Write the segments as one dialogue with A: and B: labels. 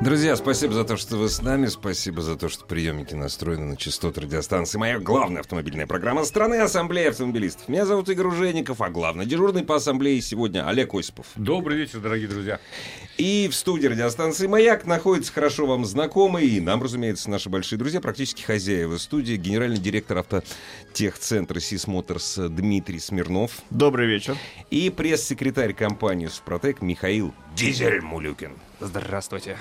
A: Друзья, спасибо за то, что вы с нами. Спасибо за то, что приемники настроены на частоту радиостанции. Моя главная автомобильная программа страны Ассамблея автомобилистов. Меня зовут Игорь Ужеников, а главный дежурный по ассамблее сегодня Олег Осипов.
B: Добрый вечер, дорогие друзья.
A: И в студии радиостанции «Маяк» находится хорошо вам знакомый, и нам, разумеется, наши большие друзья, практически хозяева студии, генеральный директор автотехцентра «Сис Моторс» Дмитрий Смирнов.
C: Добрый вечер.
A: И пресс-секретарь компании «Супротек» Михаил Дизель Мулюкин.
C: Здравствуйте.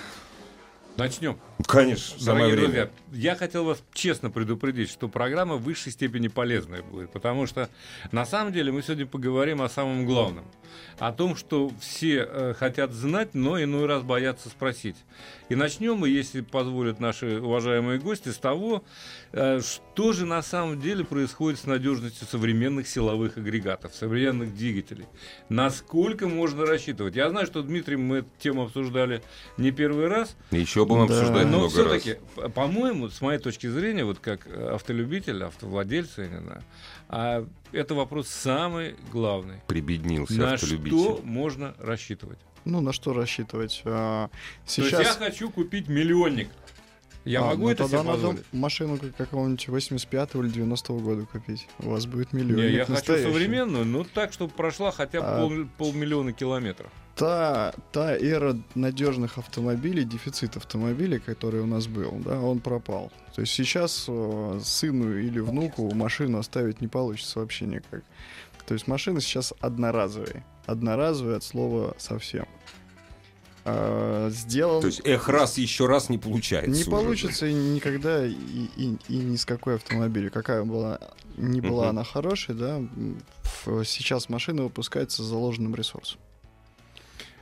B: Начнем.
A: Конечно, самое
B: Дорогие
A: время.
B: друзья, я хотел вас честно предупредить, что программа в высшей степени полезная будет, потому что на самом деле мы сегодня поговорим о самом главном. О том, что все э, хотят знать, но иной раз боятся спросить. И начнем мы, если позволят наши уважаемые гости, с того, э, что же на самом деле происходит с надежностью современных силовых агрегатов, современных двигателей. Насколько можно рассчитывать? Я знаю, что, Дмитрий, мы эту тему обсуждали не первый раз,
A: Еще будем
C: Да.
A: обсуждать
B: но
A: много раз.
B: все-таки, по-моему, с моей точки зрения, вот как э, автолюбитель, автовладельца, я не знаю, а это вопрос самый главный.
A: Прибеднился
B: На
A: автолюбитель.
B: что можно рассчитывать?
C: Ну, на что рассчитывать? А,
B: То есть я
C: Сейчас...
B: хочу купить миллионник. Я
C: А,
B: могу
C: ну
B: это
C: тогда
B: себе
C: надо машину как- какого-нибудь 85 или 90 года купить. У вас будет миллион.
B: Не, я хочу современную, но так, чтобы прошла хотя бы
C: А.
B: пол- полмиллиона километров.
C: Та, та эра надежных автомобилей, дефицит автомобилей, который у нас был, да, он пропал. То есть сейчас э, сыну или внуку машину оставить не получится вообще никак. То есть машины сейчас одноразовые. Одноразовые от слова совсем. А, сделан...
A: То есть, эх, раз, еще раз не получается.
C: Не
A: уже,
C: получится и никогда и, и, и ни с какой автомобилем. Какая была, не была
A: Мгм.
C: она хорошей, да, сейчас машина выпускается с заложенным ресурсом.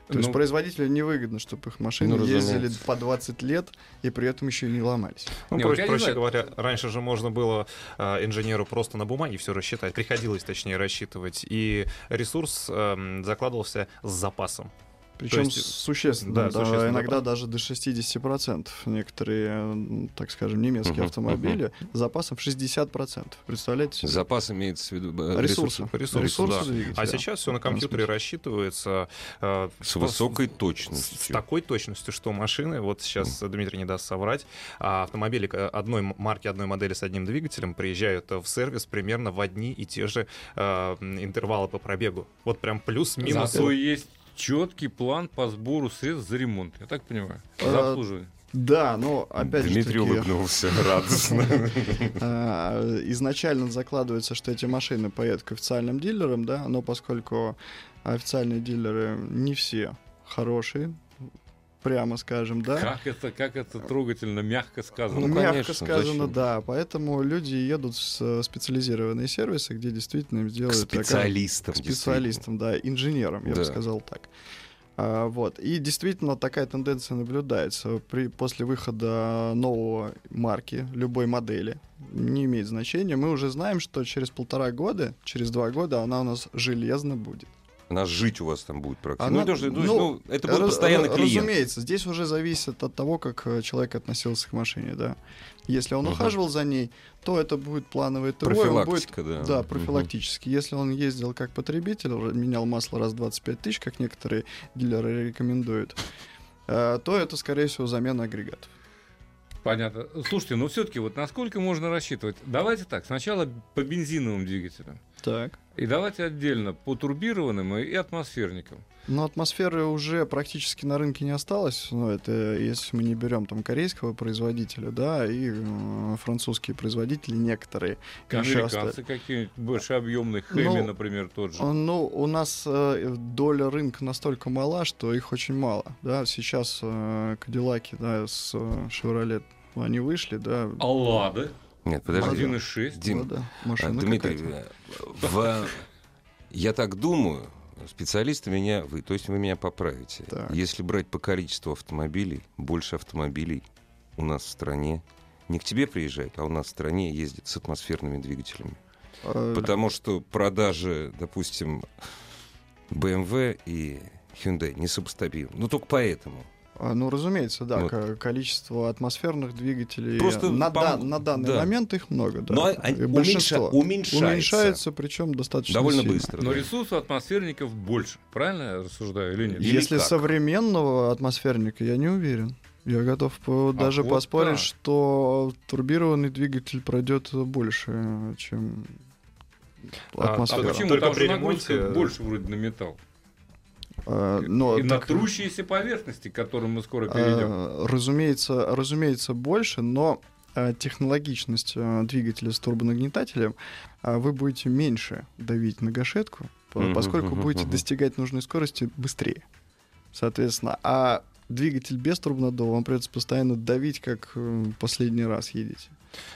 C: То есть
B: Ну,
C: производителю невыгодно, чтобы их машины
A: Ну,
C: ездили
A: разумеется.
C: по 20 лет и при этом еще и не ломались.
D: Ну,
B: Не,
D: проще,
B: вот
D: проще говоря, раньше же можно было э, инженеру просто на бумаге все рассчитать, приходилось точнее рассчитывать, и ресурс эм, закладывался с запасом.
C: Причем
D: есть,
C: существенно,
D: да,
C: да,
D: существенно,
C: иногда
D: да.
C: даже до 60%. Некоторые, так скажем, немецкие
A: Мгм,
C: автомобили с запасом в 60%. Представляете себе?
A: Запас имеется в виду э,
C: Ресурсы.
D: Ресурсы,
C: Ресурсы
D: да.
C: двигателя.
D: А сейчас все на компьютере
C: Транспорт.
D: рассчитывается э,
A: С высокой
D: с
A: точностью.
D: такой точностью, что машины, вот сейчас Дмитрий не даст соврать, а автомобили к- одной марки, одной модели с одним двигателем приезжают э, в сервис примерно в одни и те же э, интервалы по пробегу. Вот прям плюс-минус.
B: Зато есть четкий план по сбору средств за ремонт. Я так понимаю.
C: А,
B: За обслуживание.
C: Да, но опять же
A: Дмитрий улыбнулся радостно.
C: А, изначально закладывается, что эти машины поедут к официальным дилерам, да, но поскольку официальные дилеры не все хорошие, прямо скажем, да.
B: Как это, как это трогательно, мягко сказано.
C: Ну,
A: Ну,
C: мягко
A: конечно,
C: сказано,
A: зачем?
C: да. Поэтому люди едут в э, специализированные сервисы, где действительно им
A: К
C: сделают такая-
A: специалистам.
C: к специалистам, да, инженерам, я бы
A: Да.
C: сказал так. А, вот. И действительно такая тенденция наблюдается. При, после выхода нового марки, любой модели, не имеет значения, мы уже знаем, что через полтора года, через два года она у нас железно будет.
A: Она жить у вас там будет практически.
C: Она-
A: ну, то, что- то есть,
C: ну,
A: ну, это будет
C: Раз-
A: постоянный
C: ра-
A: клиент.
C: Разумеется, здесь уже зависит от того, как э, человек относился к машине, да. Если он
A: Мгм.
C: ухаживал за ней, то это будет плановый ТО, он будет
A: Профилактика, да.
C: да, профилактически. Если он ездил как потребитель, менял масло раз в 25 тысяч, как некоторые дилеры рекомендуют, э, то это, скорее всего, замена агрегатов.
B: Понятно. Слушайте, но все-таки вот насколько можно рассчитывать? Давайте так, сначала по бензиновым двигателям.
C: Так.
B: И давайте отдельно по турбированным и атмосферникам.
C: Но атмосферы уже практически на рынке не осталось. Ну, это если мы не берем там корейского производителя, да, и э, французские производители некоторые.
B: Американцы какие-нибудь большеобъемные, Хэми,
C: Ну,
B: например, тот же.
C: Ну, у нас э, доля рынка настолько мала, что их очень мало. Да, сейчас э, Кадиллаки, да, с э, Chevrolet, они вышли, да.
B: Аллада,
A: Нет, подожди.
B: 1.6.
A: Дим,
C: ну да,
A: а,
C: машина
A: Дмитрий, э, в- я так думаю, специалисты меня, вы, то есть вы меня поправите.
C: Так.
A: Если брать по количеству автомобилей, больше автомобилей у нас в стране не к тебе приезжает, а у нас в стране ездит с атмосферными двигателями.
C: Э,
A: Потому что продажи, допустим, BMW и Hyundai несопоставимы. Ну, только поэтому.
C: А, Ну, разумеется, да,
A: Вот.
C: ко- количество атмосферных двигателей
A: Просто
C: на,
A: пом-
C: да- на данный
A: да.
C: момент их много, да.
A: Но
C: И
A: они
C: большинство.
A: уменьша- уменьшается.
C: Уменьшается, причем достаточно
A: Довольно
C: сильно.
A: быстро.
B: Но
A: да.
B: ресурс у атмосферников больше. Правильно я рассуждаю или нет?
A: Или
C: Если
A: как?
C: современного атмосферника, я не уверен. Я готов по- даже
B: А вот
C: поспорить,
B: так.
C: что турбированный двигатель пройдет больше, чем
D: А,
B: А
C: атмосфера.
B: почему?
D: Только
B: Там
D: при ремонте-
B: больше вроде на металл.
C: А, но
B: и на
C: так,
B: трущиеся поверхности, к которым мы скоро перейдем.
C: а, разумеется, разумеется, больше, но технологичность двигателя с турбонагнетателем вы будете меньше давить на гашетку, поскольку будете достигать нужной скорости быстрее. Соответственно, а двигатель без турбонаддува вам придется постоянно давить, как э, последний раз едете.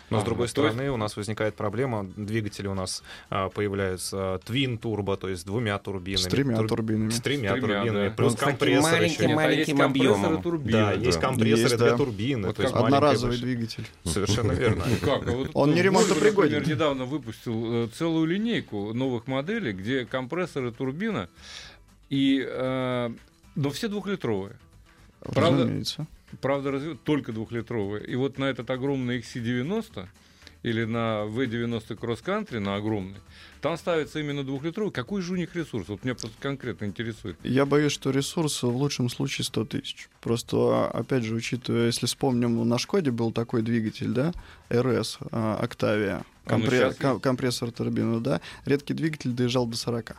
D: Но
B: А,
D: с другой
B: ну, то есть-
D: стороны, у нас возникает проблема. Двигатели у нас а, появляются твин турбо, то есть с двумя турбинами.
C: С тремя
D: Тур-
C: турбинами.
D: С тремя,
B: С тремя,
D: турбинами.
B: да.
D: Плюс
A: Ну, таким
D: компрессор
A: маленьким
B: а
A: маленьким
B: компрессоры
A: объемом.
B: турбины.
D: Да, есть компрессоры
C: Есть,
D: для
C: да.
D: турбины.
B: Вот
D: то есть
B: как
D: маленькая
C: Одноразовый двигатель.
D: Совершенно верно.
B: Ну а
C: Он не ремонтопригоден.
B: например, недавно выпустил э, целую линейку новых моделей, где компрессоры, турбина, и, э, но все двухлитровые. Правда?
C: Разумеется.
B: Правда, разве только двухлитровые. И вот на этот огромный XC90 или на V90 Cross Country, на огромный, там ставится именно двухлитровый. Какой же у них ресурс? Вот меня просто конкретно интересует.
C: Я боюсь, что ресурс в лучшем случае 100 тысяч. Просто, опять же, учитывая, если вспомним, на Шкоде был такой двигатель, да, РС, а, Octavia,
B: А, ну,
C: компре- ком- компрессор турбины, да, редкий двигатель доезжал до 40.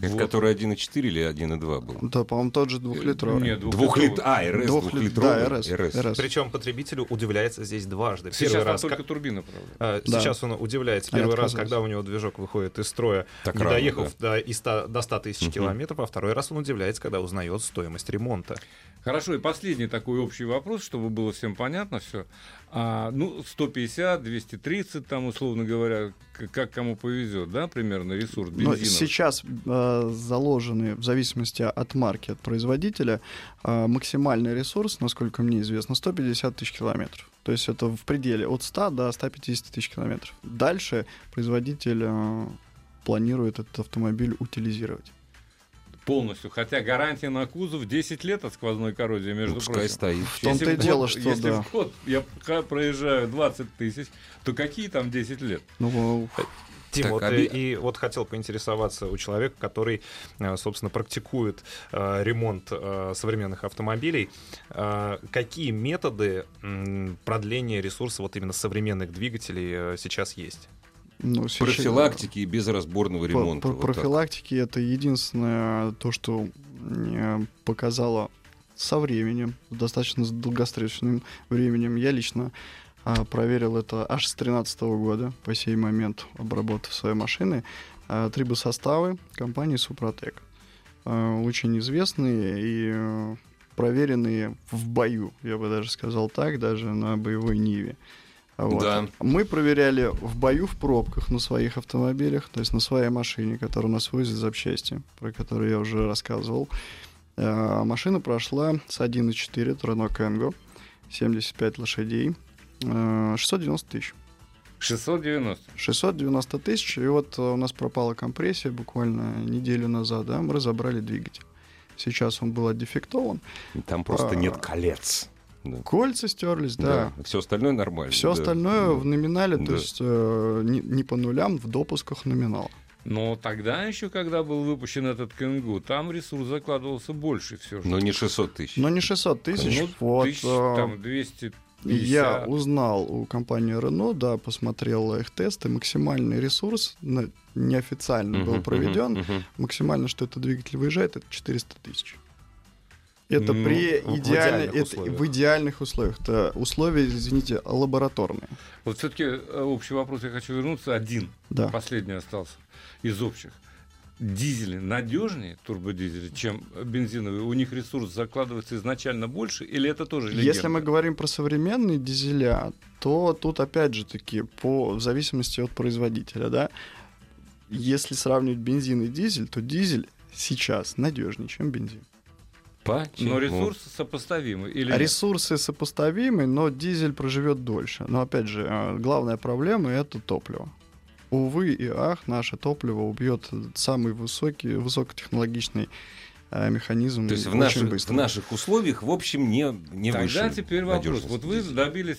A: Это
B: Вот.
A: который 1.4 или 1.2 был?
C: Да, по-моему, тот же двухлитровый.
B: Нет,
A: Двухлит...
B: двухлитровый.
A: А, РС
C: Двухлит-
A: двухлитровый.
C: да, РС, РС.
D: Причем потребителю удивляется здесь дважды.
B: Сейчас
D: Первый
B: там
D: раз,
B: только
D: как-
B: турбина, правда.
D: а,
C: Да.
D: Сейчас он удивляется
C: А
D: первый раз, когда у него движок выходит из строя,
A: Так
D: не
A: рано,
D: доехав до, и 100 до 100 тысяч
A: Мгм.
D: километров, а второй раз он удивляется, когда узнает стоимость ремонта.
B: Хорошо, и последний такой общий вопрос, чтобы было всем понятно все. А, ну, 150, 230, там, условно говоря, как кому повезет, да, примерно ресурс
C: Но
B: бензина.
C: сейчас э, заложены, в зависимости от марки, от производителя, э, максимальный ресурс, насколько мне известно, 150 тысяч километров. То есть это в пределе от 100 до 150 тысяч километров. Дальше производитель э, планирует этот автомобиль утилизировать.
B: Полностью. Хотя гарантия на кузов 10 лет от сквозной коррозии, между
A: Ну, Пускай
B: прочим.
A: стоит.
C: В том-то и дело, что
B: если
C: да.
B: в год я проезжаю 20 тысяч, то какие там 10 лет?
C: Ну,
D: Тим,
A: Так,
D: вот,
A: оби-
D: и, и вот хотел поинтересоваться у человека, который, э, собственно, практикует э, ремонт э, современных автомобилей, э, какие методы м, продления ресурса вот именно современных двигателей э, сейчас есть?
C: Ну, сейчас-
A: Профилактики и безразборного
C: По-
A: ремонта.
C: по-
A: вот так.
C: профилактики это единственное то, что э, показало со временем, достаточно долгосрочным временем. Я лично а, проверил это аж с 2013 года, по сей момент обработав свои машины. А, Трибосоставы компании Супротек. А, Очень известные и проверенные в бою, я бы даже сказал так, даже на боевой Ниве. Вот.
A: Да.
C: Мы проверяли в бою в пробках на своих автомобилях, то есть на своей машине, которая у нас возит запчасти, про которую я уже рассказывал. Э, Машина прошла с 1.4 от Renault Kangoo, 75 лошадей, э, 690 тысяч.
B: 690.
C: 690 тысяч, и вот у нас пропала компрессия буквально неделю назад, да, мы разобрали двигатель. Сейчас он был отдефектован,
A: Там просто
C: А,
A: нет колец. Да.
C: кольца стерлись, да.
A: Все остальное нормально.
C: Все
A: да.
C: остальное
A: Да.
C: в номинале, то
A: Да.
C: есть э, не, не по нулям, в допусках номинал.
B: Но тогда еще, когда был выпущен этот Кенгу, там ресурс закладывался больше все же.
A: Но не 600 тысяч.
C: Но не 600 тысяч.
B: Ну,
C: вот,
B: тысяч,
C: э,
B: там 250.
C: я узнал у компании Renault, да, посмотрел их тесты, максимальный ресурс на- неофициально был проведен, максимально, что этот двигатель выезжает, это 400 тысяч. Это
B: Ну,
C: при
D: в
C: идеальной,
D: идеальных
C: это
D: условиях.
C: в идеальных условиях. Это условия, извините, лабораторные.
B: Вот все-таки общий вопрос я хочу вернуться. Один,
C: Да.
B: последний остался из общих. Дизели надежнее турбодизели, чем бензиновые? У них ресурс закладывается изначально больше, или это тоже легенда?
C: Если мы говорим про современные дизеля, то тут опять же таки по в зависимости от производителя, да. если сравнивать бензин и дизель, то дизель сейчас надежнее, чем бензин.
A: Почему?
B: Но ресурсы сопоставимы. Или нет?
C: Ресурсы сопоставимы, но дизель проживет дольше. Но опять же, э, главная проблема это топливо. Увы и ах, наше топливо убьет самый высокий, высокотехнологичный э, механизм
A: То есть в наших,
C: быстро.
A: в наших условиях, в общем, не, не
B: Тогда
A: выше
B: теперь вопрос. Вот вы добились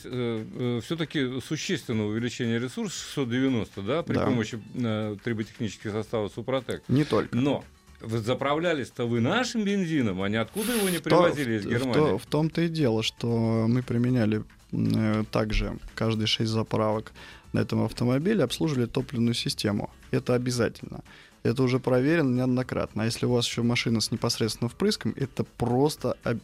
B: все-таки существенного увеличения ресурса 690, да, при
C: Да.
B: помощи э, триботехнических составов Супротек.
C: Не только.
B: Но вы заправлялись-то вы нашим бензином, а не откуда его не
C: То-
B: привозили из
C: в- в
B: Германии?
C: то- В том-то и дело, что мы применяли э, также каждые 6 заправок на этом автомобиле обслуживали топливную систему. Это обязательно. Это уже проверено неоднократно. А если у вас еще машина с непосредственным впрыском, это просто об-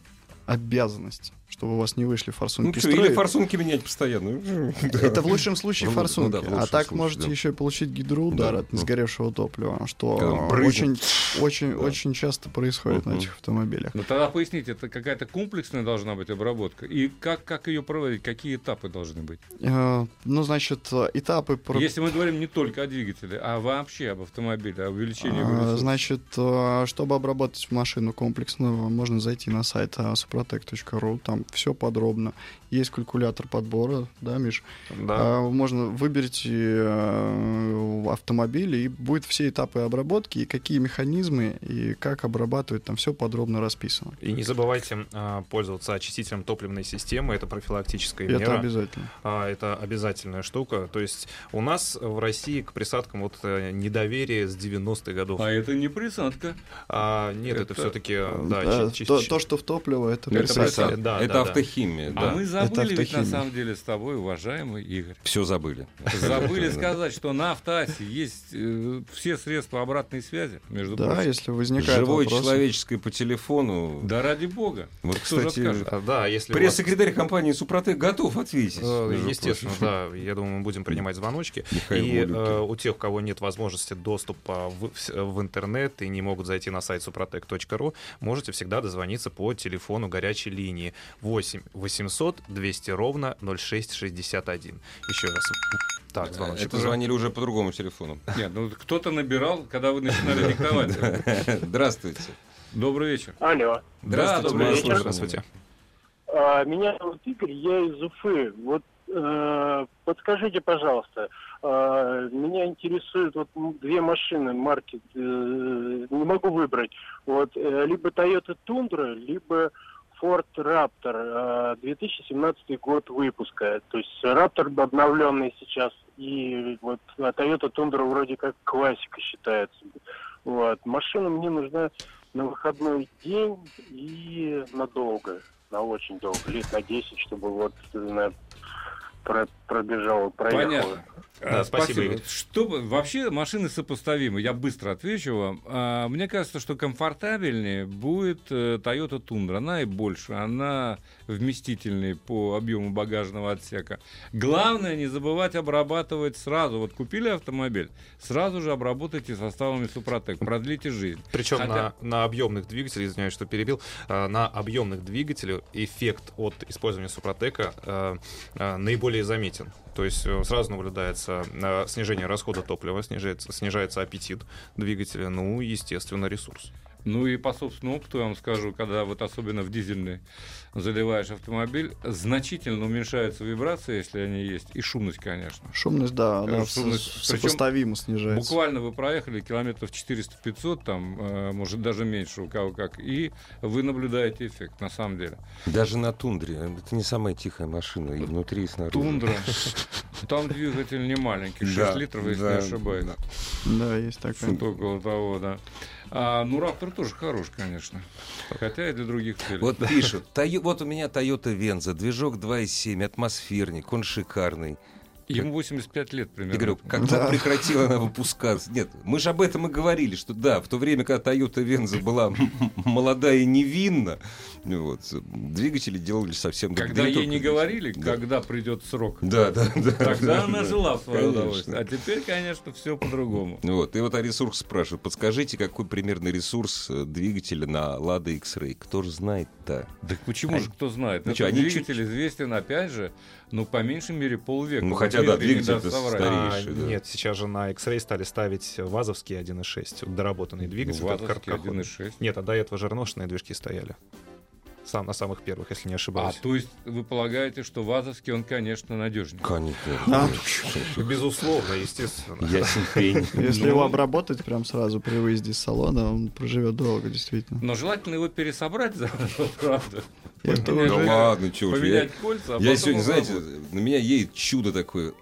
C: обязанность, чтобы у вас не вышли
A: Ну,
C: форсунки
A: что, или
C: строя.
A: форсунки менять постоянно.
C: Это в лучшем случае
A: Ну, ну
C: форсунки.
A: да,
C: а так
A: случае,
C: можете
A: да.
C: еще и получить гидроудар
A: Да,
C: от
A: ну.
C: сгоревшего топлива, что очень, очень, очень часто происходит на этих автомобилях.
B: Ну тогда поясните, это какая-то комплексная должна быть обработка? И как, как ее проводить? Какие этапы должны быть?
C: Э, Ну, значит, э, этапы...
B: Если мы говорим не только о двигателе, а вообще об автомобиле, о увеличении ресурсов.
C: Значит, э, чтобы обработать машину комплексно, можно зайти на сайт э, suprotec.ru, там все подробно. Есть калькулятор подбора, да, Миш?
D: Да.
C: А, Можно выберите э, автомобиль, и будет все этапы обработки, и какие механизмы, и как обрабатывать, там все подробно расписано.
D: И не забывайте а, пользоваться очистителем топливной системы. Это профилактическая
C: это
D: мера.
C: обязательно.
D: А, это обязательная штука. То есть у нас в России к присадкам вот э, недоверие с 90-х годов.
B: А это не присадка.
D: А, нет, это,
B: Это-
D: все-таки да,
C: Да,
D: чи-
C: то, то, что в топливо, это,
B: Это
C: присадка.
B: присадка.
D: Да,
A: это
D: да, да.
A: автохимия,
B: А
A: да.
B: мы забыли ведь на самом деле с тобой, уважаемый Игорь.
A: Все забыли.
B: Забыли сказать, что на автоасе есть э, все средства обратной связи, между
C: Да,
B: прочим.
C: если возникает
A: Живое
C: вопрос.
A: человеческое по телефону.
B: Да ради бога.
A: Вот,
B: Кто же
A: кстати?
D: А, Да, если вас-
A: пресс-секретарь компании Супротек готов ответить.
D: Э, Естественно, да. Я думаю, мы будем принимать звоночки.
A: Михаил
D: и э, у тех, у кого нет возможности доступа в, интернет и не могут зайти на сайт suprotec.ru, можете всегда дозвониться по телефону горячей линии 8 800 200 ровно 0661. Еще раз. Так, звоночек.
A: Это
D: уже.
A: звонили уже по другому телефону.
B: Нет, ну кто-то набирал, когда вы начинали диктовать.
A: Здравствуйте.
B: Добрый вечер.
E: Алло.
B: Да, добрый вечер.
D: Здравствуйте.
E: А, Меня зовут Игорь, я из Уфы. Вот э, подскажите, пожалуйста, а, меня интересуют вот две машины марки, э, не могу выбрать. Вот э, либо Toyota Tundra, либо Ford Raptor, э, 2017 год выпуска. То есть Raptor обновленный сейчас, и вот а Toyota Tundra вроде как классика считается. Вот. Машина мне нужна на выходной день и надолго, на очень долго, лет на 10, чтобы вот на, про, пробежал, проехал.
B: Понятно.
D: Да,
B: А,
D: спасибо, Игорь.
B: Чтобы вообще машины сопоставимы, я быстро отвечу вам. А, мне кажется, что комфортабельнее будет э, Toyota Tundra. Она и больше, она вместительнее по объему багажного отсека. Главное не забывать обрабатывать сразу. Вот купили автомобиль, сразу же обработайте составами Супротек, продлите жизнь.
D: Причем
B: Хотя-
D: на, на объемных двигателях, извиняюсь, что перебил, а, на объемных двигателях эффект от использования Супротека а, наиболее заметен. То есть э, сразу наблюдается а, снижение расхода топлива, снижается, снижается аппетит двигателя, ну естественно, ресурс.
B: Ну и по собственному опыту я вам скажу, когда вот особенно в дизельный заливаешь автомобиль, значительно уменьшаются вибрации, если они есть, и шумность, конечно.
C: Шумность, да, она
B: Э, шумность.
C: сопоставимо снижается.
B: Буквально вы проехали километров 400-500, там, э, может, даже меньше у кого как, и вы наблюдаете эффект, на самом деле.
A: Даже на тундре. Это не самая тихая машина и внутри, и снаружи.
B: Тундра, там двигатель не маленький, 6
A: Да,
B: литров, если
A: да,
B: не ошибаюсь.
A: да.
C: Да, есть такое.
B: Что-то около того, да. А, ну, Раптор тоже хорош, конечно. Хотя и для других целей.
A: Вот пишут. «Тойо- Вот у меня Toyota Venza, движок 2.7, атмосферник, он шикарный.
B: Ему 85 лет примерно.
A: Я говорю, когда прекратила она выпускаться? Нет, мы же об этом и говорили, что да, в то время, когда Toyota Venza была молода и невинна, вот, двигатели делали совсем
B: Когда
A: да и
B: ей не говорили,
A: Да.
B: когда придет срок,
A: Да, да, да.
B: тогда
A: да,
B: она
A: да.
B: жила в свое
A: Конечно.
B: удовольствие. А теперь, конечно, все по-другому.
A: Вот, и вот о ресурсах спрашивают. Подскажите, какой примерный ресурс э, двигателя на Lada X-Ray? Кто же знает-то?
B: Так почему же кто знает?
A: Ну
B: Этот
A: они
B: двигатель известен, опять же, ну, по меньшей мере, полвека.
A: Ну,
B: в
A: хотя да, двигатель
B: соврать.
D: А,
A: старейший, да.
D: Нет, сейчас же на X-Ray стали ставить вазовский 1.6, вот доработанный двигатель. как
B: ВАЗовский
D: короткоходный.
B: 1.6.
D: Нет, а до этого жирношные движки стояли. Сам на самых первых, если не
B: А
D: ошибаюсь.
B: то есть вы полагаете, что ВАЗовский, он, конечно, надежнее?
A: Конечно.
C: Да.
D: Безусловно, естественно.
A: Ясен пень.
C: Если его обработать прям сразу при выезде из салона, он проживет долго, действительно.
B: Но желательно его пересобрать заново, правда.
A: Да ладно, я-
B: Поменять кольца, а
A: Я сегодня, знаете, на меня едет чудо такое,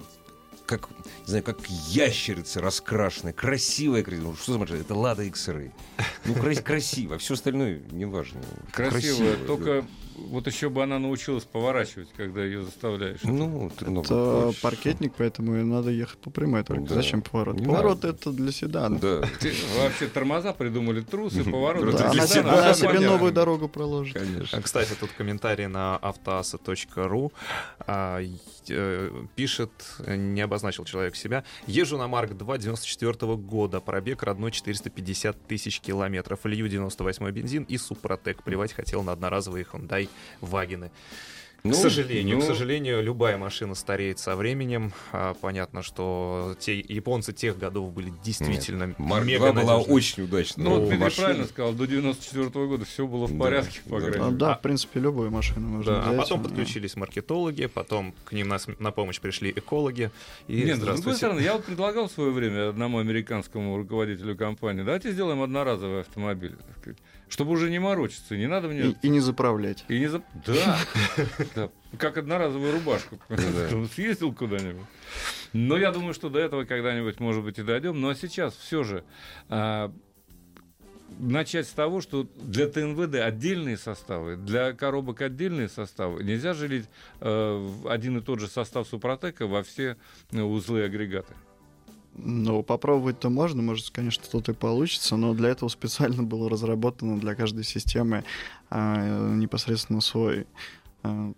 A: как, не знаю, как ящерица раскрашенная, красивая, красивая. Ну, Что за машина? Это Лада X-Ray. Ну, кра- красиво, все остальное неважно.
B: Красивая,
A: да.
B: только вот еще бы она научилась поворачивать, когда ее заставляешь.
A: Ну, ты много
C: Это
A: хочешь.
C: паркетник, поэтому и надо ехать по прямой только.
A: Да.
C: Зачем поворот?
A: Не
C: Поворот
A: надо.
C: это для седана.
A: Да,
B: Ты- Вообще тормоза придумали трусы, поворот.
A: Да, для
C: се-
A: седана,
C: она себе новую дорогу проложит.
A: конечно.
D: А, Кстати, тут комментарий на автоаса.ру а, э, пишет, не обозначил человек себя, езжу на Марк 2 94 года, пробег родной 450 тысяч километров, лью 98 бензин и Супротек. Плевать хотел на одноразовые Hyundai Вагины.
A: Ну,
D: к сожалению,
A: ну,
D: к сожалению, любая машина стареет со временем. А, понятно, что те японцы тех годов были действительно
A: Марк
D: мега
A: 2 была очень удачная
B: Ну, вот Дмитрий
A: машина.
B: правильно сказал, до 94 года все было в
A: Да,
B: порядке, по
A: да.
B: крайней
C: А,
B: мере.
C: да,
D: А-
C: в принципе, любую машину можно
D: Да, а
C: взять.
D: потом
C: да.
D: подключились маркетологи, потом к ним на, см- на помощь пришли экологи. И
B: Нет, ну, с другой стороны, я вот предлагал в свое время одному американскому руководителю компании, давайте сделаем одноразовый автомобиль, чтобы уже не морочиться, не надо мне...
C: И, и не заправлять.
B: И не за... Да, да, как одноразовую рубашку. Съездил куда-нибудь. Но я думаю, что до этого когда-нибудь, может быть, и дойдем. Но сейчас все же а, начать с того, что для ТНВД отдельные составы, для коробок отдельные составы. Нельзя жалить э, один и тот же состав Супротека во все э, узлы и агрегаты.
C: Ну, попробовать-то можно, может, конечно, что-то и получится, но для этого специально было разработано для каждой системы а, непосредственно свой а,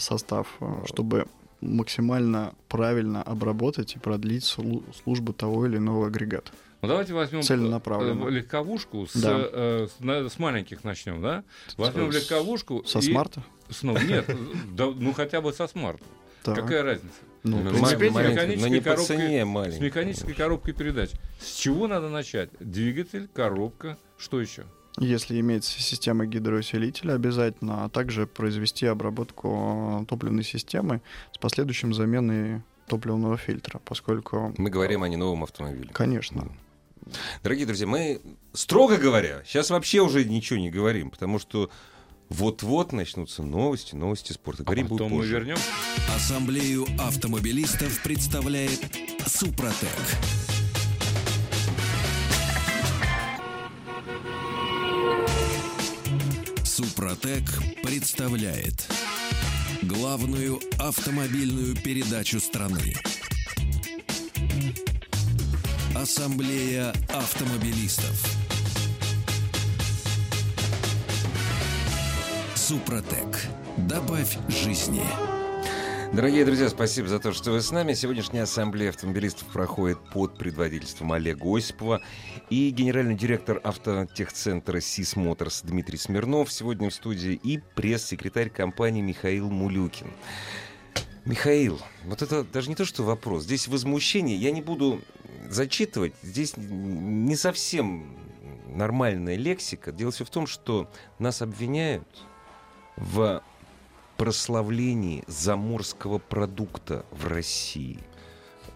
C: состав, а, чтобы максимально правильно обработать и продлить слу- службу того или иного агрегата.
B: Ну, давайте возьмем
C: Целенаправленно.
B: э, легковушку, с,
C: Да.
B: э, с, с маленьких начнем, да? Возьмем
C: С-
B: легковушку
C: Со
B: и-
C: смарта?
B: с- ну, нет, да, ну хотя бы со смарта.
C: Так.
B: Какая разница?
C: Ну,
A: Ну,
C: в принципе,
A: ма- маленький,
B: механической
A: но не по
B: коробкой-
A: цене
B: С
A: маленький.
B: механической коробкой передач. С чего надо начать? Двигатель, коробка, что еще?
C: Если имеется система гидроусилителя обязательно, а также произвести обработку э, топливной системы с последующим заменой топливного фильтра, поскольку,
A: Мы говорим о не новом автомобиле.
C: конечно,
A: Дорогие друзья, мы, строго говоря, сейчас вообще уже ничего не говорим, потому что вот-вот начнутся новости, новости спорта. Говорим
B: а потом мы вернем.
F: Ассамблею автомобилистов представляет Супротек. Супротек представляет главную автомобильную передачу страны. Ассамблея автомобилистов. Супротек. Добавь жизни.
A: Дорогие друзья, спасибо за то, что вы с нами. Сегодняшняя ассамблея автомобилистов проходит под предводительством Олега Осипова и генеральный директор автотехцентра СИС Моторс Дмитрий Смирнов сегодня в студии и пресс-секретарь компании Михаил Мулюкин. Михаил, вот это даже не то, что вопрос. Здесь возмущение. Я не буду зачитывать. Здесь не совсем нормальная лексика. Дело все в том, что нас обвиняют в прославлении заморского продукта в России.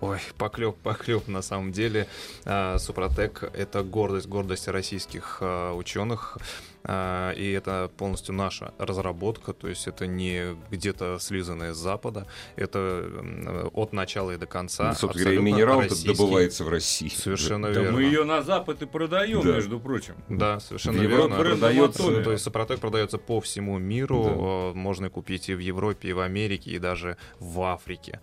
D: Ой, поклеп, поклеп на самом деле. А, Супротек — это гордость, гордость российских а, ученых. А, И это полностью наша разработка, то есть это не где-то слизанное с Запада, это от начала и до конца.
A: Ну, собственно говоря, минерал добывается в России.
D: Совершенно
B: Да
D: верно.
B: мы ее на Запад и продаем,
A: Да.
B: между прочим.
D: Да, совершенно
A: В Европе
D: верно.
A: продается-
B: Брендом
D: То есть Супротек продается по всему миру,
A: Да.
D: э, можно купить и в Европе, и в Америке, и даже в Африке.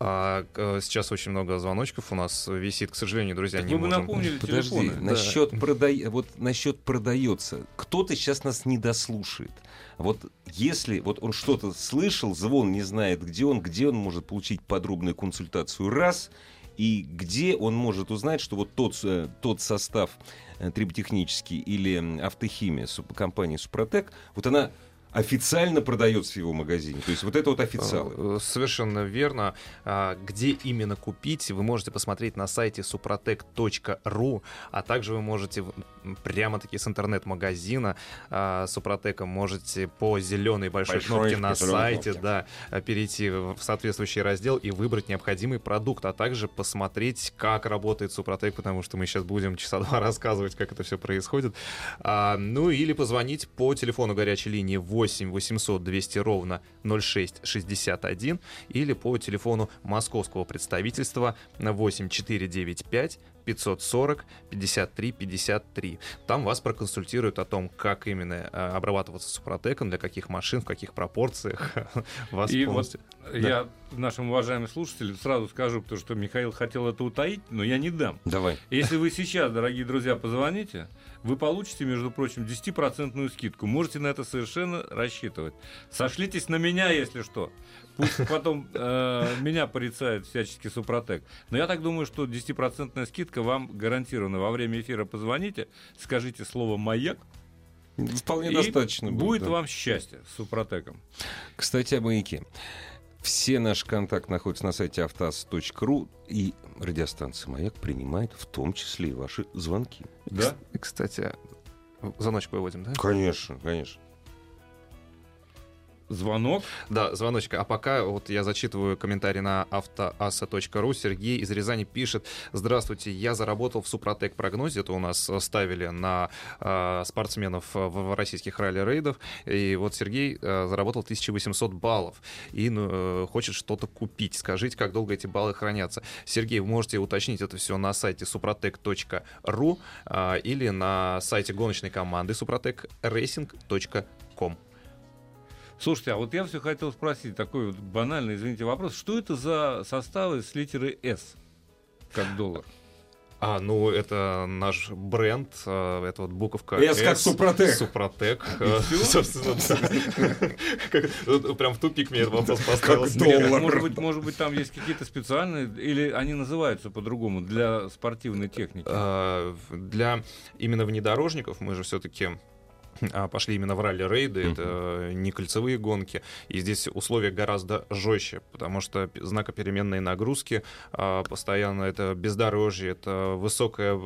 D: А, сейчас очень много звоночков у нас висит, к сожалению, друзья,
B: Так
D: не
B: вы бы
D: можем.
B: напомнили
A: Подожди,
B: телефоны.
A: насчет, продай... вот насчет продается. Кто-то сейчас нас не дослушает. Вот если вот он что-то слышал, звон не знает, где он, где он может получить подробную консультацию, раз, и где он может узнать, что вот тот, э, тот состав э, триботехнический или автохимия компании Супротек, вот она официально продается в его магазине. То есть вот это вот официалы.
D: Э, Совершенно верно. А, Где именно купить, вы можете посмотреть на сайте suprotec.ru, а также вы можете прямо-таки с интернет-магазина а, Супротека можете по зеленой большой,
A: Большой
D: кнопке на сайте
A: кнопке.
D: да, а, перейти в соответствующий раздел и выбрать необходимый продукт, а также посмотреть, как работает Супротек, потому что мы сейчас будем часа два рассказывать, как это все происходит. А, ну или позвонить по телефону горячей линии 8 800 200 ровно 06 61 или по телефону московского представительства на 8 495 540 53 53. Там вас проконсультируют о том, как именно э, обрабатываться супротеком, для каких машин, в каких пропорциях. Вас
B: И вот
D: полностью-
B: я нашим уважаемым слушателям сразу скажу, потому что Михаил хотел это утаить, но я не дам.
A: Давай.
B: Если вы сейчас, дорогие друзья, позвоните, вы получите, между прочим, 10% скидку. Можете на это совершенно рассчитывать. Сошлитесь на меня, если что. Пусть потом э, меня порицает всячески Супротек. Но я так думаю, что 10% скидка вам гарантирована. Во время эфира позвоните, скажите слово «маяк»,
A: Вполне
B: и
A: достаточно
B: будет
A: да.
B: вам счастье с Супротеком.
A: Кстати, о маяке. Все наши контакты находятся на сайте автоаз.ру, и радиостанция «Маяк» принимает в том числе и ваши звонки.
B: Да?
D: И, Кстати, звоночек выводим, да?
A: Конечно, конечно.
B: Звонок.
D: Да, звоночек. А пока вот я зачитываю комментарий на автоаса.ру. Сергей из Рязани пишет. Здравствуйте, я заработал в Супротек прогнозе. Это у нас ставили на э, спортсменов в, в российских ралли-рейдов. И вот Сергей э, заработал 1800 баллов и ну, э, хочет что-то купить. Скажите, как долго эти баллы хранятся? Сергей, вы можете уточнить это все на сайте suprotec.ru э, или на сайте гоночной команды suprotecracing.com.
B: Слушайте, а вот я все хотел спросить, такой вот банальный, извините, вопрос. Что это за составы с литерой «С», как доллар?
D: А, ну, это наш бренд, э, это вот буковка
A: S как Супротек.
D: Супротек. э, собственно, Прям в тупик мне этот вопрос поставил.
B: Может быть, может быть, там есть какие-то специальные, или они называются по-другому для спортивной техники?
D: А, Для именно внедорожников мы же все-таки пошли именно в ралли-рейды, это не кольцевые гонки, и здесь условия гораздо жестче, потому что знакопеременные нагрузки, а, постоянно это бездорожье, это высокая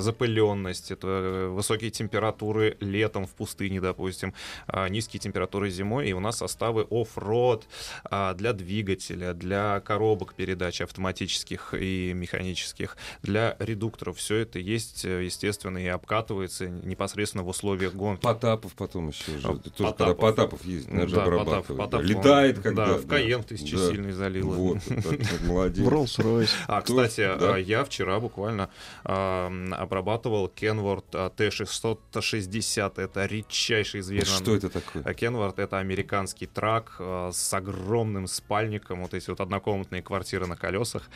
D: запыленность, это высокие температуры летом в пустыне, допустим, а, низкие температуры зимой, и у нас составы офф-род а, для двигателя, для коробок передач автоматических и механических, для редукторов. Все это есть, э, естественно, и обкатывается непосредственно в условиях гонки.
A: Потапов потом еще же.
D: А,
A: тоже,
D: Потапов.
A: когда Потапов ездит, же
D: Да, Потап-
A: обрабатывать. да.
D: Потап, он,
A: Летает когда.
D: Да, в Каен тысячи
A: Да.
D: сильный залил.
A: Вот, молодец.
C: В Rolls-Royce.
D: А, кстати,
A: Да.
D: а, я вчера буквально а, обрабатывал Kenworth а, T660. Это редчайший зверь.
A: Что это такое?
D: А Kenworth — это американский трак а, с огромным спальником, вот эти вот однокомнатные квартиры на колесах.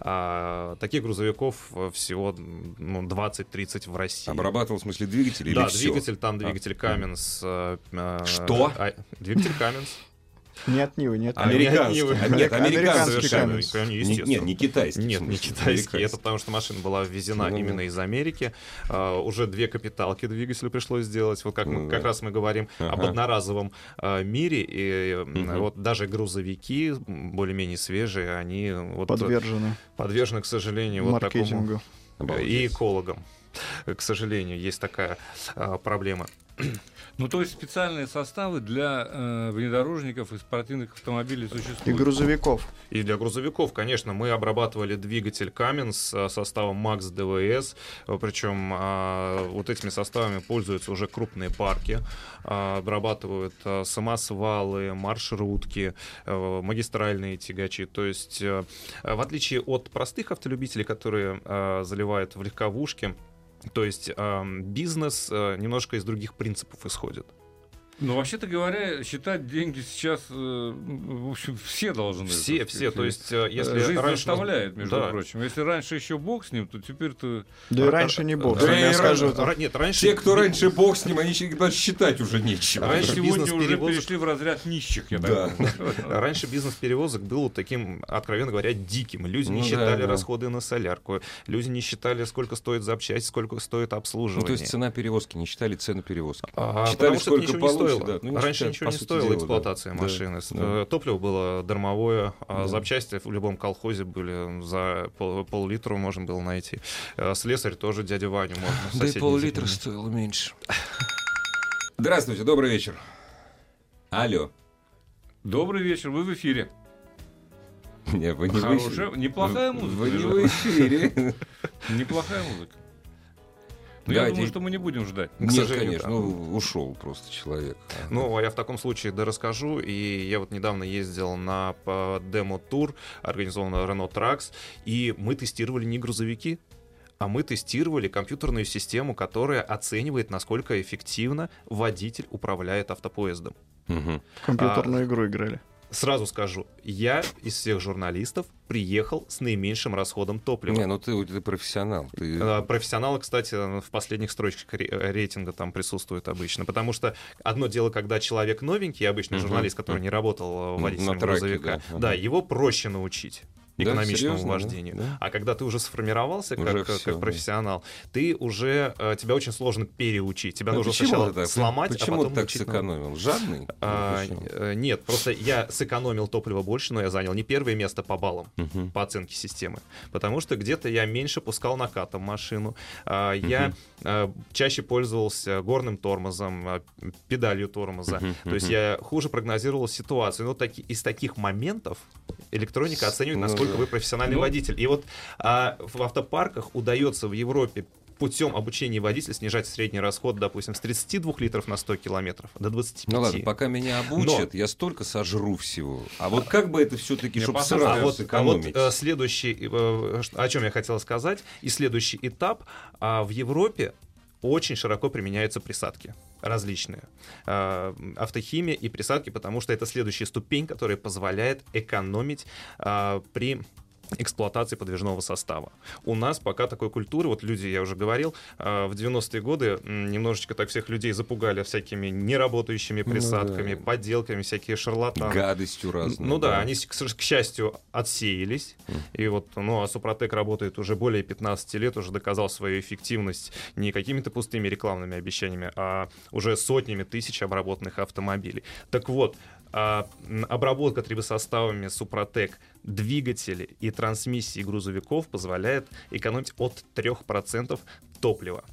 D: А, таких грузовиков а, всего ну, 20-30 в России.
A: Обрабатывал в смысле двигатель или
D: Да, двигатель, там двигатель Cummins. а, а,
A: Что?
D: а, двигатель Cummins.
C: Не от Нивы, нет.
A: Американский.
D: Американский.
A: А, Нет, американский. Не-
D: естественно.
A: Нет, не китайский.
D: Нет, не китайский. Это потому что машина была ввезена
A: Ну,
D: именно из Америки. А, уже две капиталки двигателю пришлось сделать. Вот как, мы-
A: Ну,
D: как раз мы говорим об одноразовом а, мире. И вот даже грузовики более-менее свежие, они вот
C: Подвержены
D: подвержены, к сожалению, вот такому
C: маркетингу.
D: и экологам. К сожалению, есть такая а, проблема.
B: Ну, то есть специальные составы для э, внедорожников и спортивных автомобилей существуют.
C: И грузовиков.
D: И для грузовиков, конечно, мы обрабатывали двигатель Cummins э, составом Max DVS, э, причем а, вот этими составами пользуются уже крупные парки, а, обрабатывают а, самосвалы, маршрутки, э, магистральные тягачи. То есть, э, в отличие от простых автолюбителей, которые а, заливают в легковушки, то есть бизнес э, немножко из других принципов исходит.
B: Ну, вообще-то говоря, считать деньги сейчас, э, в общем, все должны.
D: Все,
B: так
D: все,
B: сказать.
D: то есть э, если
B: Жизнь
D: раньше...
B: заставляет, между
D: Да.
B: прочим. Если раньше еще бог с ним, то теперь-то...
C: Да и
D: Ра-
C: раньше не бог.
A: да
C: Сами
A: и ра-
C: скажут,
D: Ра- Нет, раньше...
A: Те, кто раньше бог с ним, они даже считать уже нечего.
D: Раньше
B: Сегодня
D: бизнес
B: уже
D: перевозок-
B: перешли в разряд нищих, я
A: Да.
D: Раньше бизнес перевозок был таким, откровенно говоря, диким. Люди не
A: Ну да,
D: считали
A: да.
D: расходы на солярку, люди не считали, сколько стоит запчасть, сколько стоит
A: Ну,
D: обслуживание.
A: то есть цена перевозки, не считали цену перевозки.
D: А,
A: Считали, сколько
D: не стоило. стоило.
A: да. Ну,
D: Раньше ничего не
A: дела,
D: эксплуатация
A: да.
D: машины.
A: Да.
D: Топливо было дармовое, а
A: Да.
D: запчасти в любом колхозе были за пол- пол-литра можно было найти. Э, Слесарь тоже дядя Ваню можно.
A: Да и пол-литра стоило меньше. Здравствуйте, добрый вечер. Алло.
B: Добрый вечер, вы в эфире.
A: Не, вы не в
B: Хорошая,
A: эфире.
B: неплохая музыка.
A: Вы не в эфире.
B: Неплохая музыка. Но я
A: Давайте.
B: думаю, что мы не будем ждать.
A: Нет,
D: сожалению,
A: конечно,
D: да.
A: ну, ушел просто человек.
D: Ну, а я в таком случае да расскажу. И я вот недавно ездил на демо-тур, организованный Renault Trax, и мы тестировали не грузовики, а мы тестировали компьютерную систему, которая оценивает, насколько эффективно водитель управляет автопоездом.
C: В компьютерную игру играли.
D: Сразу скажу, я из всех журналистов приехал с наименьшим расходом топлива.
A: Не, ну ты, ты профессионал. Ты...
D: Э, Профессионалы, кстати, в последних строчках ре- рейтинга там присутствуют обычно. Потому что одно дело, когда человек новенький, обычный журналист, который не работал э,
A: На
D: водителем
A: траке,
D: грузовика,
A: да.
D: его проще научить
A: Да,
D: экономичному
A: серьезно, да?
D: вождению.
A: Да.
D: А когда ты уже сформировался
A: Уже
D: как,
A: всё,
D: как
A: да.
D: профессионал, ты уже э, тебя очень сложно переучить. Тебя
A: А
D: нужно сначала
A: так?
D: сломать,
A: Почему
D: а потом
A: ты так
D: новому.
A: сэкономил? Жадный?
D: А,
A: Почему?
D: э, нет, просто я сэкономил топливо больше, но я занял не первое место по баллам
A: Мгм.
D: по оценке системы. Потому что где-то я меньше пускал накатом машину, а, я а, чаще пользовался горным тормозом, а, педалью тормоза.
A: Мгм,
D: То есть я хуже прогнозировал ситуацию. Но таки, из таких моментов электроника оценивает,
A: Ну
D: насколько
A: да.
D: вы профессиональный
B: Ну.
D: водитель. И вот а, в автопарках удается в Европе путем обучения водителя снижать средний расход, допустим, с 32 литров на 100 километров до 25.
A: Ну ладно, пока меня обучат, я столько сожру всего. А вот как бы это все-таки, чтобы
B: послушай,
A: сразу
D: А вот, а вот
A: сэкономить?
D: э, следующий, э, о чем я хотел сказать, и следующий этап а, в Европе очень широко применяются присадки различные. А, Автохимия и присадки, потому что это следующая ступень, которая позволяет экономить а, при эксплуатации подвижного состава. У нас пока такой культуры, вот люди, я уже говорил, а, в 90-е годы немножечко так всех людей запугали всякими неработающими
A: Ну да.
D: присадками, подделками, всякие шарлатаны.
A: Гадостью разной.
D: Ну да, они, к счастью, отсеялись. И вот, ну, а Супротек работает уже более 15 лет, уже доказал свою эффективность не какими-то пустыми рекламными обещаниями, а уже сотнями тысяч обработанных автомобилей. Так вот, а, обработка трибосоставами Супротек двигателей и трансмиссии грузовиков позволяет экономить от 3% топлива.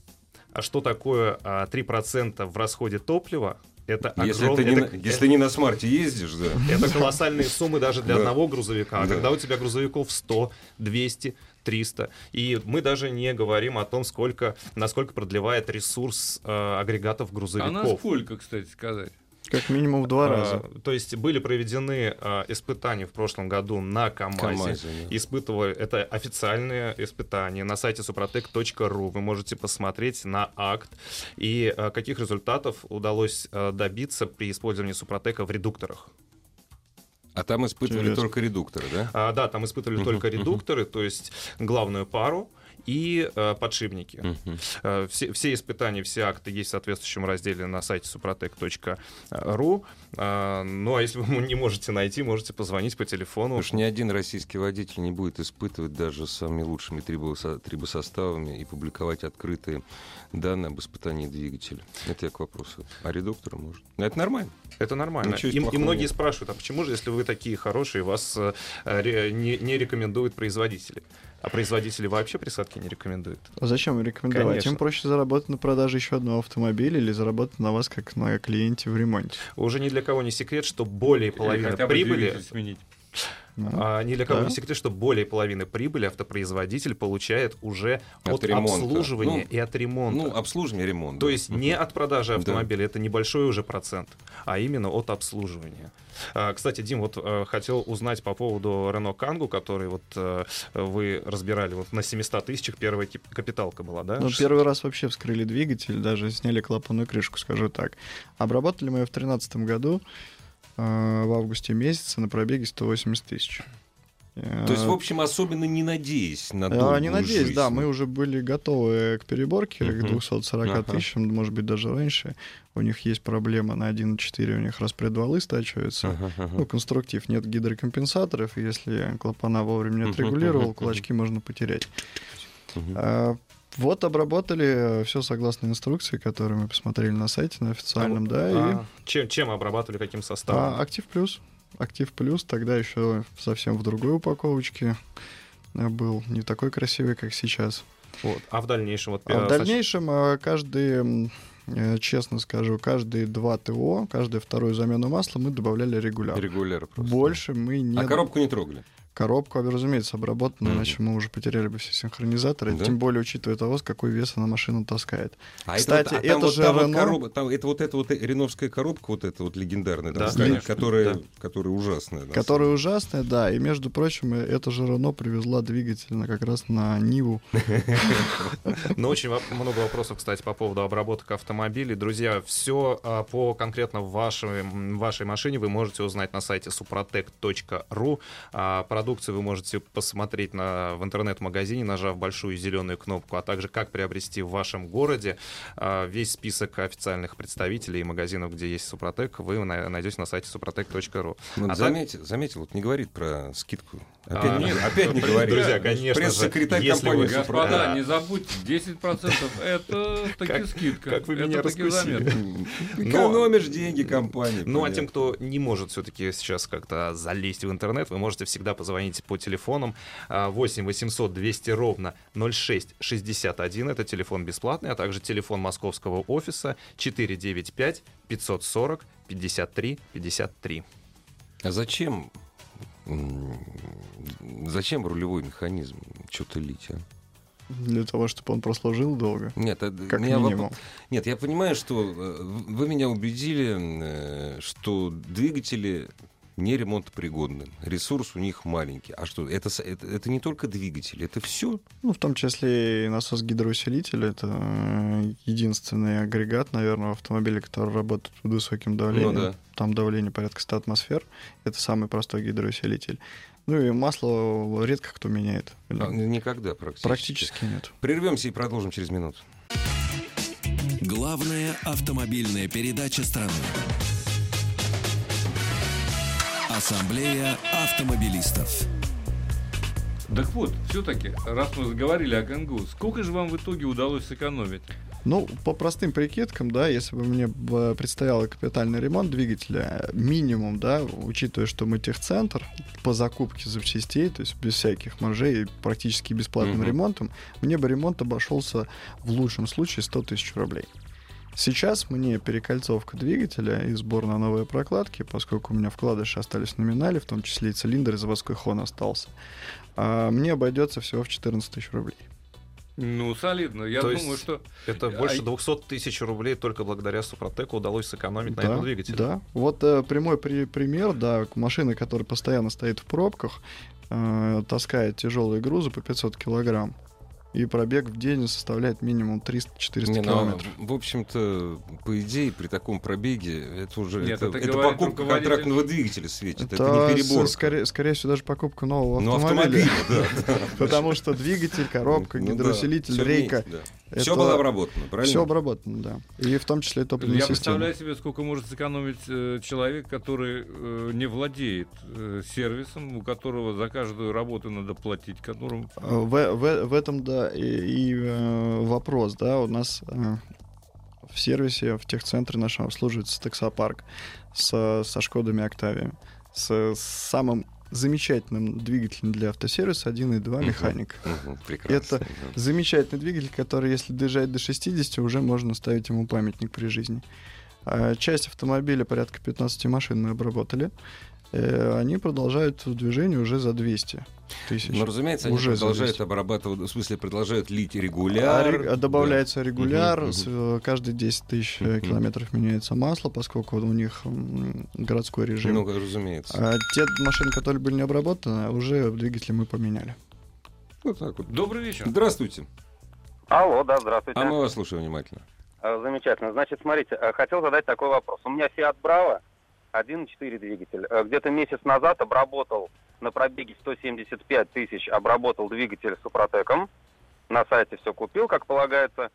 D: А что такое а, 3% в расходе топлива? Это
A: Если,
D: огром-
A: ты не,
D: это-
A: на- если не на смарте ездишь, да.
D: это колоссальные суммы даже для
A: Да.
D: одного грузовика. А
A: Да.
D: когда у тебя грузовиков 100, 200, 300. И мы даже не говорим о том, сколько, насколько продлевает ресурс э, агрегатов
B: А
D: грузовиков.
B: насколько, кстати сказать?
C: Как минимум в два
D: А,
C: раза.
D: То есть были проведены а, испытания в прошлом году на КАМАЗе.
A: КамАЗе, да.
D: Испытывали, это официальные испытания на сайте suprotec.ru. Вы можете посмотреть на акт и а, каких результатов удалось а, добиться при использовании Супротека в редукторах.
A: А там испытывали
C: Интересно.
A: только редукторы, да?
D: А, да, там испытывали только редукторы, то есть главную пару и э, подшипники.
A: Мгм.
D: Э, все, все испытания, все акты есть в соответствующем разделе на сайте suprotec.ru. А, ну, а если вы не можете найти, можете позвонить по телефону.
A: Что ни один российский водитель не будет испытывать даже самыми лучшими трибосо- трибосоставами и публиковать открытые данные об испытании двигателя. Это я к вопросу. А редуктора может. Но это нормально.
D: Это нормально. И, и
A: плохого
D: многие
A: нет.
D: спрашивают, а почему же, если вы такие хорошие, вас э, не, не рекомендуют производители? А производители вообще присадки не рекомендуют.
C: А зачем рекомендовать?
D: Конечно.
C: Им проще заработать на продаже еще одного автомобиля или заработать на вас как на клиенте в ремонте.
D: Уже ни для кого не секрет, что более
B: Или
D: половины
B: хотя бы
D: прибыли
B: сменить.
C: Ну,
D: А ни для кого
C: Да.
D: не секрет, что более половины прибыли автопроизводитель получает уже
A: От
D: от,
A: ремонта.
D: обслуживания
A: Ну,
D: и от ремонта.
A: Ну, обслуживание, ремонт.
D: То
A: да.
D: есть не от продажи
A: Да.
D: автомобиля, это небольшой уже процент, а именно от обслуживания. А, Кстати, Дим, вот э, хотел узнать по поводу Renault Kangoo, который вот э, вы разбирали вот на 700 тысячах первая капиталка была, да?
C: Ну, первый раз вообще вскрыли двигатель, даже сняли клапанную крышку, скажу так. Обработали мы ее в 2013 году, в августе месяце, на пробеге 180 тысяч.
A: То есть, в общем, особенно не надеясь на
C: А,
A: долгую
C: не надеюсь, да,
A: жизнь.
C: мы уже были готовы к переборке, к
A: Мгм.
C: 240
A: Ага.
C: тысячам, может быть, даже раньше. У них есть проблема на 1.4, у них распредвалы стачиваются.
A: Ага.
C: Ну, конструктив, нет гидрокомпенсаторов, если клапана вовремя не отрегулировал,
A: мгм,
C: кулачки можно потерять.
A: Мгм.
C: А, Вот обработали все согласно инструкции, которую мы посмотрели на сайте, на официальном, да,
D: А, чем, чем обрабатывали, каким
C: и
D: составом?
C: а, Актив Плюс. Актив Плюс тогда еще совсем в другой упаковочке э, был, не такой красивый, как сейчас.
D: Вот. А в дальнейшем вот
C: А в
D: э,
C: дальнейшем э, каждый, э, честно скажу, каждые два ТО, каждую вторую замену масла мы добавляли регулярно.
A: Регулярно просто.
C: Больше мы не...
A: А коробку не трогали?
C: Коробку, разумеется, обработана,
A: Мгм.
C: иначе мы уже потеряли бы все синхронизаторы,
A: Да?
C: тем более учитывая того, с какой вес она машину таскает.
A: А
C: Кстати,
A: это, вот, а
C: это
A: там вот
C: же
A: вот
C: Renault-
A: коробка- там это вот эта вот реновская коробка, вот эта вот легендарная, там
D: Да, конечно,
A: которая,
D: да.
A: которая ужасная. на
C: Которая ужасная, да, и между прочим, э, эта же Рено привезла двигатель на, как раз на Ниву.
D: Но очень во- много вопросов, кстати, по поводу обработок автомобилей. Друзья, все по конкретно вашей, вашей машине вы можете узнать на сайте suprotec.ru. А, Продукцию вы можете посмотреть на, в интернет-магазине, нажав большую зеленую кнопку, а также как приобрести в вашем городе. А, Весь список официальных представителей и магазинов, где есть Супротек, вы на- найдете на сайте suprotec.ru.
A: Ну,
D: А так-
A: заметил, заметил, вот не говорит про скидку.
D: А,
A: Опять, не, опять не
D: друзья,
A: говорит.
D: конечно же,
A: Пресс-секретарь компании
D: вы-.
B: Господа, не забудьте, 10% это таки скидка.
D: как вы
B: это
D: меня раскусили.
A: Экономишь деньги компании.
D: Ну, а тем, кто не может все-таки сейчас как-то залезть в интернет, вы можете всегда позвонить по телефонам а, 8 800 200 ровно 06 61. Это телефон бесплатный, а также телефон московского офиса 495 540 53 53.
A: А зачем, зачем рулевой механизм что-то лить, а?
C: Для того, чтобы он прослужил долго.
A: Нет,
C: Как
A: меня воп-
C: минимум.
A: Нет, я понимаю, что э, вы меня убедили, э, что двигатели не ремонтопригодны. Ресурс у них маленький. А что, это, это, это не только двигатель, это все?
C: Ну, в том числе и насос гидроусилитель. Это э, единственный агрегат, наверное, в автомобиле, который работает под высоким давлением.
A: Ну да.
C: Там давление порядка 100 атмосфер. Это самый простой гидроусилитель. Ну и масло редко кто меняет.
A: Никогда практически.
C: Практически нет.
A: Прервемся и продолжим через минуту.
F: Главная автомобильная передача страны. Ассамблея автомобилистов.
B: Так вот, все-таки, раз мы заговорили о Кангу, сколько же вам в итоге удалось сэкономить?
C: Ну, по простым прикидкам, да, если бы мне бы предстоял капитальный ремонт двигателя, минимум, да, учитывая, что мы техцентр по закупке запчастей, то есть без всяких маржей, практически бесплатным
A: Мгм.
C: ремонтом, мне бы ремонт обошелся в лучшем случае 100 тысяч рублей. Сейчас мне перекольцовка двигателя и сбор на новые прокладки, поскольку у меня вкладыши остались в номинале, в том числе и цилиндр, и заводской хон остался, а, мне обойдется всего в 14 тысяч рублей.
B: Ну, солидно. Я
D: То
B: думаю, что...
D: Это больше
B: и-
D: 200 тысяч рублей только благодаря Супротеку удалось сэкономить на этом двигателе.
C: Да, вот э, прямой при- пример, да, машина, которая постоянно стоит в пробках, э, таскает тяжелые грузы по 500 килограмм. И пробег в день составляет минимум 300-400
A: Не, ну,
C: километров.
A: в общем-то, по идее, при таком пробеге это уже
B: Нет,
A: это,
B: это
A: это
B: говорит
A: покупка
B: руководитель-
A: контрактного двигателя светит. Это,
C: Это,
A: не перебор.
C: скорее, скорее всего, даже покупка нового
A: Ну,
C: автомобиля.
A: автомобиля, да.
C: Потому что двигатель, коробка,
A: Ну
C: гидроусилитель, рейка.
A: Все было обработано, правильно?
C: Все обработано, да. И в том числе и топливная
B: Я
C: система.
B: представляю себе, сколько может сэкономить э, человек, который э, не владеет э, сервисом, у которого за каждую работу надо платить, которому...
C: Э, В, в, в этом, да, и, и, э, вопрос, да, у нас э, в сервисе, в техцентре нашем обслуживается таксопарк с, со Шкодами Октавиями, с, с самым замечательным двигателем для автосервиса 1.2
A: Мгм.
C: механик.
A: Мгм, прекрасно.
C: Это Замечательный двигатель, который, если доезжать до 60, уже можно ставить ему памятник при жизни. А Часть автомобиля, порядка 15 машин мы обработали. Э, Они продолжают движение уже за 200 тысяч.
A: Но, разумеется, они
C: Уже
A: продолжают
C: зависит.
A: обрабатывать, в смысле, продолжают лить регуляр.
C: ре- а добавляется регуляр,
A: Мгм,
C: с- э, каждые 10 тысяч
A: Мгм.
C: километров меняется масло, поскольку у них городской
A: Да.
C: режим.
A: Ну, разумеется.
C: А те машины, которые были не обработаны, уже двигатели мы поменяли.
A: Вот так вот.
B: Добрый вечер.
A: Здравствуйте.
G: Алло, да, здравствуйте.
A: А мы вас слушаем внимательно.
G: А, Замечательно. Значит, смотрите, хотел задать такой вопрос. У меня Fiat Bravo 1.4 двигатель. А, Где-то месяц назад обработал на пробеге 175 тысяч, обработал двигатель Супротеком. На сайте все купил, как полагается.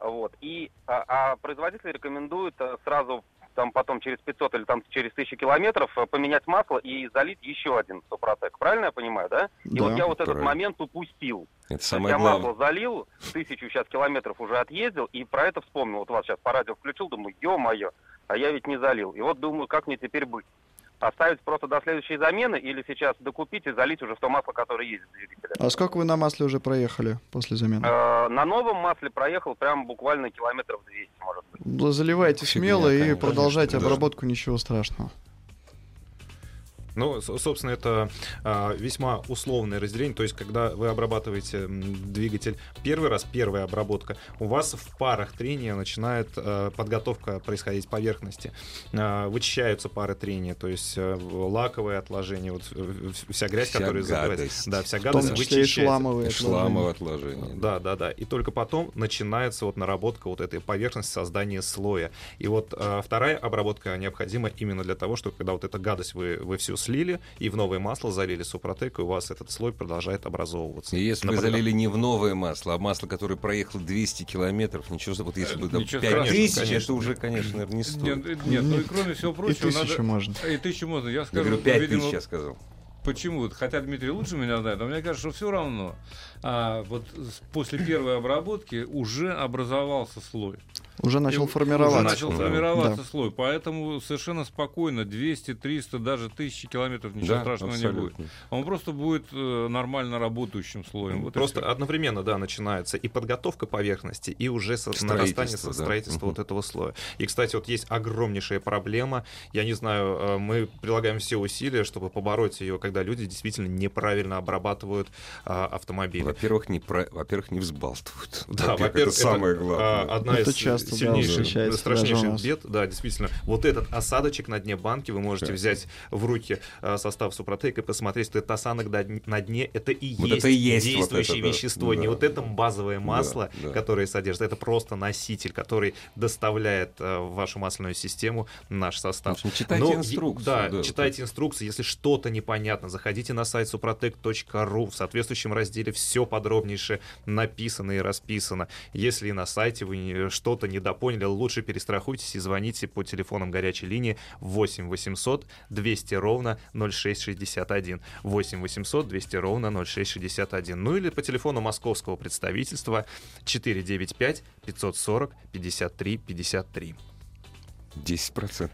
G: Вот. И, а, а производитель рекомендует а, сразу там потом через 500 или там через 1000 километров э, поменять масло и залить еще один Супротек. Правильно я понимаю, да? И
C: Да,
G: вот я вот этот
A: правильно.
G: момент упустил.
A: Это самое
G: я
A: главное.
G: масло залил, тысячу сейчас километров уже отъездил, и про это вспомнил. Вот вас сейчас по радио включил, думаю, ё-моё, а я ведь не залил. И вот думаю, как мне теперь быть? Оставить просто до следующей замены или сейчас докупить и залить уже в то масло, которое есть в двигателе?
C: А сколько вы на масле уже проехали после замены?
G: Э, На новом масле проехал прям буквально километров 200, может быть.
C: Заливайте
A: Фигня,
C: смело и продолжайте
A: конечно, да.
C: обработку, ничего страшного.
D: Ну, собственно, это а, весьма условное разделение. То есть, когда вы обрабатываете двигатель первый раз, первая обработка, у вас в парах трения начинает а, подготовка происходить поверхности. А, вычищаются пары трения, то есть а, лаковые отложения, вот э, вся грязь,
A: Вся
D: которая забывается.
A: гадость.
D: Да, вся
C: В том
D: гадость
C: числе и
D: вычищается.
C: шламовые
A: Шламовое
C: отложения.
A: отложение.
D: Да, да, да. И только потом начинается вот наработка вот этой поверхности, создание слоя. И вот э, вторая обработка необходима именно для того, чтобы когда вот эта гадость вы, вы всю слили и в новое масло залили супротек, и у вас этот слой продолжает образовываться.
A: И если
D: На
A: вы залили не в новое масло, а масло, которое проехало 200 километров, ничего, вот если бы там
B: Ничего
A: 5000,
B: страшного,
A: это уже, конечно, не стоит.
B: Нет, э, нет, ну и кроме всего
C: И
B: прочего,
C: тысячу
B: надо...
C: можно.
B: И тысячу можно. Я
A: Я
B: скажу,
A: говорю,
B: ну,
A: 5000
B: видимо,
A: я сказал.
B: Почему? Хотя Дмитрий лучше меня знает, но мне кажется, что все равно. А, вот после первой обработки уже образовался слой.
C: Уже начал
B: И
C: формироваться.
B: Уже начал
A: Да.
B: формироваться
C: Да.
B: слой. Поэтому совершенно спокойно 200, 300, даже 1000 километров ничего
A: Да,
B: страшного не будет.
A: абсолютно.
B: Он просто будет э, нормально работающим слоем. Вот
D: Просто одновременно, да, начинается и подготовка поверхности, и уже со- нарастание
A: да.
D: со- строительства
A: Мгм.
D: вот этого слоя. И, кстати, вот есть огромнейшая проблема. Я не знаю, э, мы прилагаем все усилия, чтобы побороть ее, когда люди действительно неправильно обрабатывают а, автомобили.
A: Во-первых, не про... во-первых, не взбалтывают.
D: Да,
A: Во-первых,
D: во-первых,
A: это самое
D: а,
A: главное.
D: одна
C: Это
D: из
C: часто, да, даже у
D: страшнейших
C: нас.
D: бед. Да, действительно. Вот этот осадочек на дне банки вы можете
A: Да.
D: взять в руки а, состав Супротек и посмотреть, что этот осадок на дне- это и
A: Вот
D: есть
A: это и есть вот
D: действующее
A: это, да.
D: вещество. Не
A: Да.
D: вот это базовое масло,
A: да.
D: которое содержит, это просто носитель, который доставляет а, в вашу масляную систему наш
A: В
D: состав.
A: общем, читайте
D: Но,
A: инструкцию.
D: Да,
A: да,
D: читайте инструкции. Если что-то непонятно, заходите на сайт suprotec.ru. В соответствующем разделе все подробнейше написано и расписано. Если на сайте вы не- что-то недопоняли, лучше перестрахуйтесь и звоните по телефонам горячей линии 8 800 200 ровно 0661. 8 800 200 ровно 0661. Ну или по телефону московского представительства 495 540 53 53.
A: 10%.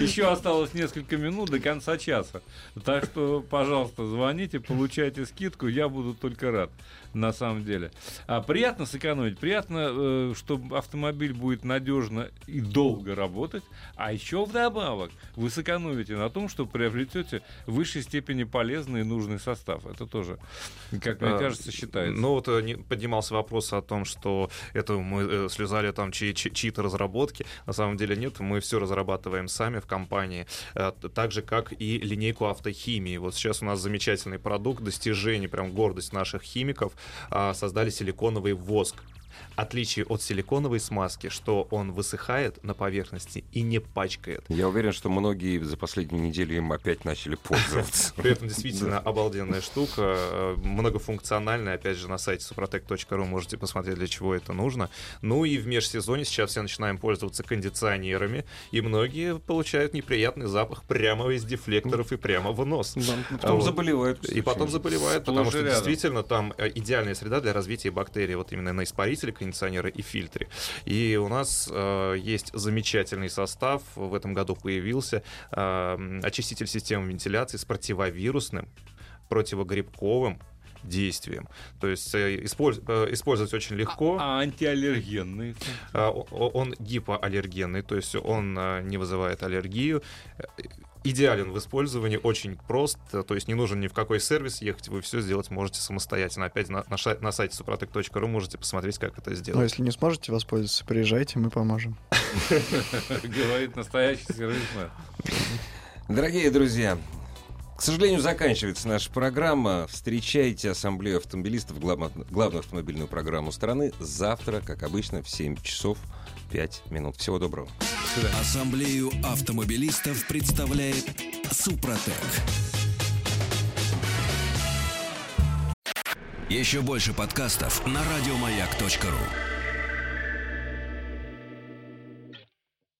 B: Еще осталось несколько минут до конца часа. Так что, пожалуйста, звоните, получайте скидку, я буду только рад, на самом деле. А, приятно сэкономить, приятно, э, что автомобиль будет надежно и долго работать, а еще вдобавок вы сэкономите на том, что приобретете в высшей степени полезный и нужный состав. Это тоже, как мне
D: А,
B: кажется, считается.
D: Ну вот э, поднимался вопрос о том, что это мы э, слезали там чьи- чьи-то разработки. На самом деле нет, мы все разрабатываем сами в компании, э, так же как и линейку автохимии. Вот сейчас у нас замечательный продукт, достижение, прям гордость наших химиков, а, создали силиконовый воск. Отличие от силиконовой смазки, что он высыхает на поверхности и не пачкает.
A: Я уверен, что многие за последнюю неделю им опять начали пользоваться.
D: При этом действительно обалденная штука, э, многофункциональная. Опять же, на сайте suprotec.ru можете посмотреть, для чего это нужно. Ну и в межсезоне сейчас все начинаем пользоваться кондиционерами, и многие получают неприятный запах прямо из дефлекторов и прямо в нос.
A: Потом
D: Вот.
A: заболевают.
D: И потом заболевают, потому что
B: рядом.
D: действительно там э, идеальная среда для развития бактерий, вот именно на испарителе кондиционера и фильтре. И у нас э, есть замечательный состав, в этом году появился э, очиститель системы вентиляции с противовирусным, противогрибковым действием. То есть э, использ- э, использовать очень легко.
B: А антиаллергенный?
D: А, о- о- Он гипоаллергенный, то есть он не вызывает аллергию. Идеален в использовании, очень прост, э, то есть не нужен ни в какой сервис ехать, вы все сделать можете самостоятельно. Опять на, на, на сайте suprotec.ru можете посмотреть, как это
C: Но
D: сделать.
C: Ну, если не сможете воспользоваться, приезжайте, мы поможем.
B: Говорит настоящий сервисмен.
A: Дорогие друзья, к сожалению, заканчивается наша программа. Встречайте Ассамблею автомобилистов, главную автомобильную программу страны, завтра, как обычно, в 7 часов 5 минут. Всего доброго.
F: Ассамблею автомобилистов представляет Супротек. Еще больше подкастов на радиомаяк.ру.